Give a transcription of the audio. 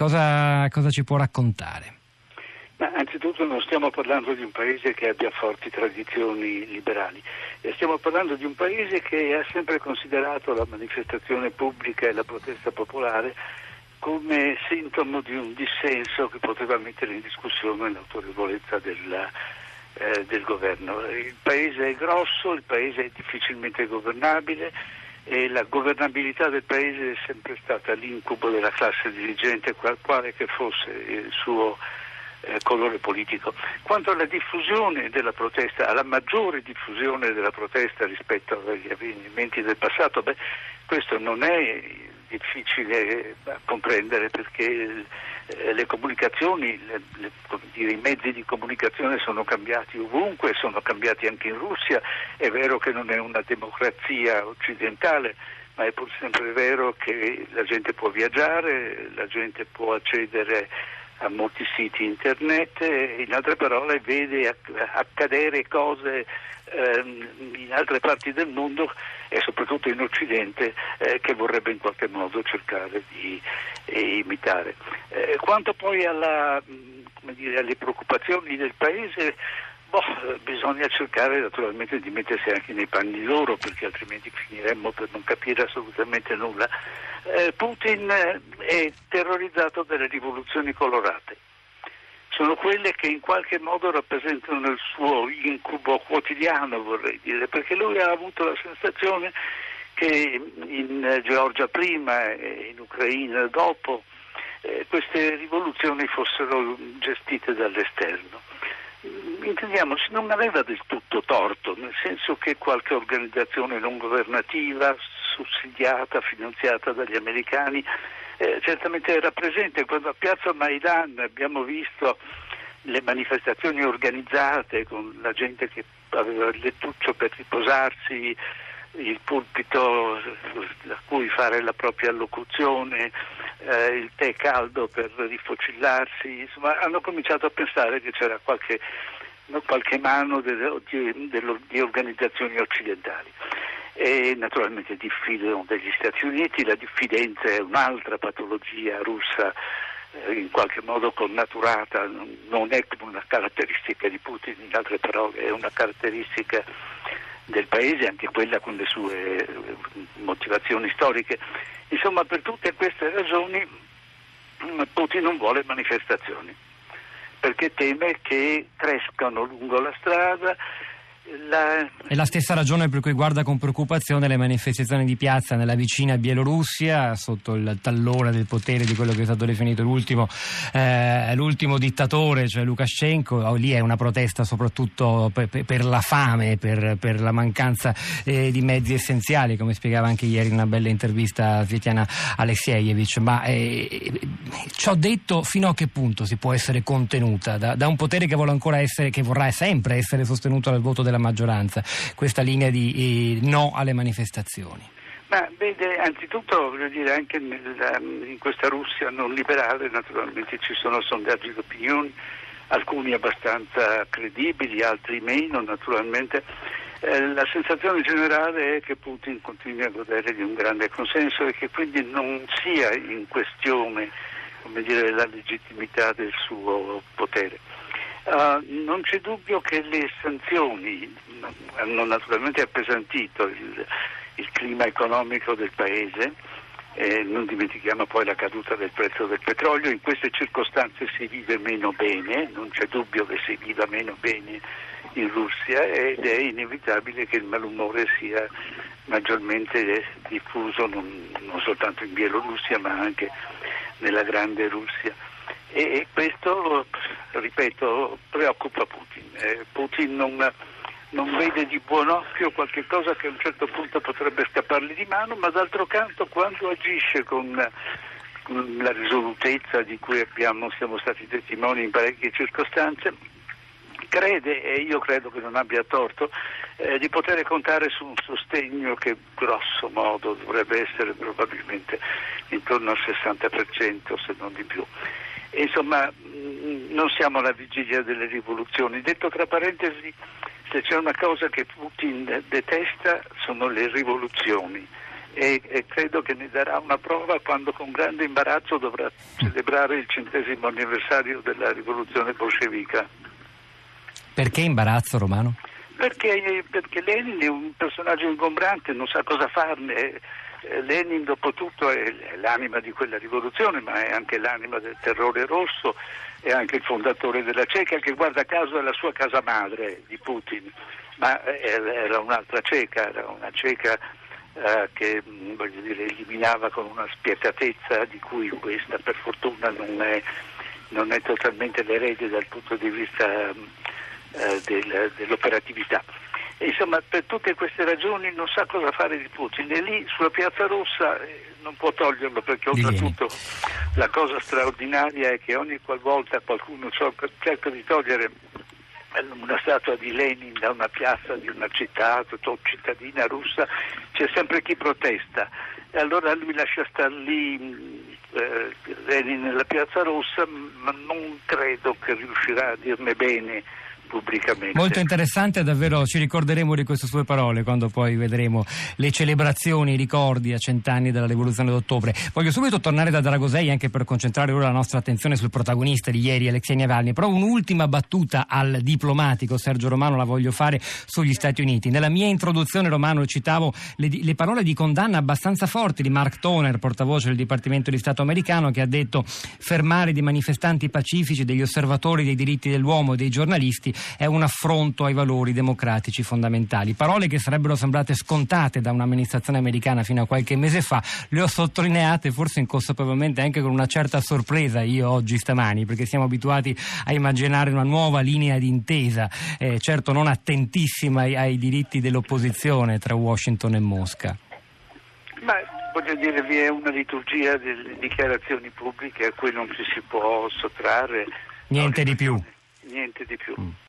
Cosa, cosa ci può raccontare? Ma anzitutto non stiamo parlando di un paese che abbia forti tradizioni liberali, stiamo parlando di un paese che ha sempre considerato la manifestazione pubblica e la protesta popolare come sintomo di un dissenso che poteva mettere in discussione l'autorevolezza della, eh, del governo. Il paese è grosso, il paese è difficilmente governabile e la governabilità del paese è sempre stata l'incubo della classe dirigente, quale che fosse il suo eh, colore politico. Quanto alla diffusione della protesta, alla maggiore diffusione della protesta rispetto agli avvenimenti del passato, beh, questo non è difficile da comprendere perché eh, le comunicazioni, le, le, dire, i mezzi di comunicazione sono cambiati ovunque, sono cambiati anche in Russia, è vero che non è una democrazia occidentale, ma è pur sempre vero che la gente può viaggiare, la gente può accedere a molti siti internet, in altre parole vede accadere cose ehm, in altre parti del mondo e soprattutto in Occidente eh, che vorrebbe in qualche modo cercare di eh, imitare. Eh, quanto poi alla, dire, alle preoccupazioni del Paese, boh, bisogna cercare naturalmente di mettersi anche nei panni loro perché altrimenti finiremmo per non capire assolutamente nulla eh, Putin eh, è terrorizzato dalle rivoluzioni colorate. Sono quelle che in qualche modo rappresentano il suo incubo quotidiano, vorrei dire, perché lui ha avuto la sensazione che in Georgia prima e in Ucraina dopo eh, queste rivoluzioni fossero gestite dall'esterno. Intendiamoci, non aveva del tutto torto, nel senso che qualche organizzazione non governativa sussidiata, finanziata dagli americani, eh, certamente era presente. Quando a Piazza Maidan abbiamo visto le manifestazioni organizzate con la gente che aveva il lettuccio per riposarsi, il pulpito da cui fare la propria allocuzione, eh, il tè caldo per rifocillarsi, insomma hanno cominciato a pensare che c'era qualche, qualche mano delle, organizzazioni occidentali e naturalmente diffidano degli Stati Uniti, la diffidenza è un'altra patologia russa eh, in qualche modo connaturata, non è una caratteristica di Putin, in altre parole è una caratteristica del paese, anche quella con le sue eh, motivazioni storiche. Insomma, per tutte queste ragioni mm, Putin non vuole manifestazioni, perché teme che crescano lungo la strada la... È la stessa ragione per cui guarda con preoccupazione le manifestazioni di piazza nella vicina Bielorussia sotto il tallone del potere di quello che è stato definito l'ultimo, eh, l'ultimo dittatore, cioè Lukashenko. Oh, lì è una protesta soprattutto per, per la fame, per, per la mancanza eh, di mezzi essenziali, come spiegava anche ieri in una bella intervista a Svetlana Alexievich. Ma eh, ciò detto, fino a che punto si può essere contenuta da, da un potere che ancora essere, che vorrà sempre essere sostenuto dal voto della maggioranza, questa linea di eh, no alle manifestazioni? Ma vede, anzitutto voglio dire anche nel, in questa Russia non liberale naturalmente ci sono sondaggi d'opinione, alcuni abbastanza credibili, altri meno naturalmente. Eh, la sensazione generale è che Putin continui a godere di un grande consenso e che quindi non sia in questione dire, la legittimità del suo potere. Uh, non c'è dubbio che le sanzioni hanno naturalmente appesantito il, il clima economico del Paese, eh, non dimentichiamo poi la caduta del prezzo del petrolio, in queste circostanze si vive meno bene, non c'è dubbio che si viva meno bene in Russia ed è inevitabile che il malumore sia maggiormente diffuso non, non soltanto in Bielorussia ma anche nella grande Russia. E questo, ripeto, preoccupa Putin. Eh, Putin non, non, vede di buon occhio qualche cosa che a un certo punto potrebbe scappargli di mano, ma d'altro canto quando agisce con, la risolutezza di cui abbiamo, siamo stati testimoni in parecchie circostanze, crede, e io credo che non abbia torto, eh, di poter contare su un sostegno che grosso modo dovrebbe essere probabilmente intorno al 60% se non di più. Insomma, mm, non siamo alla vigilia delle rivoluzioni. Detto tra parentesi, se c'è una cosa che Putin detesta sono le rivoluzioni e, e, credo che ne darà una prova quando con grande imbarazzo dovrà celebrare il centesimo anniversario della rivoluzione bolscevica. Perché imbarazzo Romano? Perché, perché Lenin è un personaggio ingombrante, non sa cosa farne. Lenin dopo tutto è l'anima di quella rivoluzione, ma è anche l'anima del terrore rosso, è anche il fondatore della ceca, che guarda caso è la sua casa madre di Putin, ma era un'altra ceca, era una ceca eh, che dire, eliminava con una spietatezza di cui questa per fortuna non è, non è totalmente l'erede dal punto di vista eh, del, dell'operatività. Insomma, per tutte queste ragioni non sa cosa fare di Putin. E lì sulla Piazza Rossa eh, non può toglierlo perché oltretutto la cosa straordinaria è che ogni qualvolta qualcuno cerca di togliere una statua di Lenin da una piazza di una città cittadina russa c'è sempre chi protesta. E allora lui lascia stare lì eh, Lenin nella piazza rossa ma non credo che riuscirà a dirne bene pubblicamente. Molto interessante, davvero ci ricorderemo di queste sue parole quando poi vedremo le celebrazioni, i ricordi a cent'anni della rivoluzione d'ottobre. Voglio subito tornare da Dragosei anche per concentrare ora la nostra attenzione sul protagonista di ieri, Alexei Navalny, però un'ultima battuta al diplomatico Sergio Romano la voglio fare sugli Stati Uniti. Nella mia introduzione Romano citavo le, le parole di condanna abbastanza forti di Mark Toner, portavoce del Dipartimento di Stato americano, che ha detto fermare dei manifestanti pacifici, degli osservatori dei diritti dell'uomo e dei giornalisti è un affronto ai valori democratici fondamentali. Parole che sarebbero sembrate scontate da un'amministrazione americana fino a qualche mese fa, le ho sottolineate forse inconsapevolmente anche con una certa sorpresa io oggi stamani, perché siamo abituati a immaginare una nuova linea di intesa, eh, certo non attentissima ai, ai diritti dell'opposizione tra Washington e Mosca. Ma voglio dire, vi è una liturgia delle dichiarazioni pubbliche a cui non ci si può sottrarre. Niente di più. Niente di più. Mm.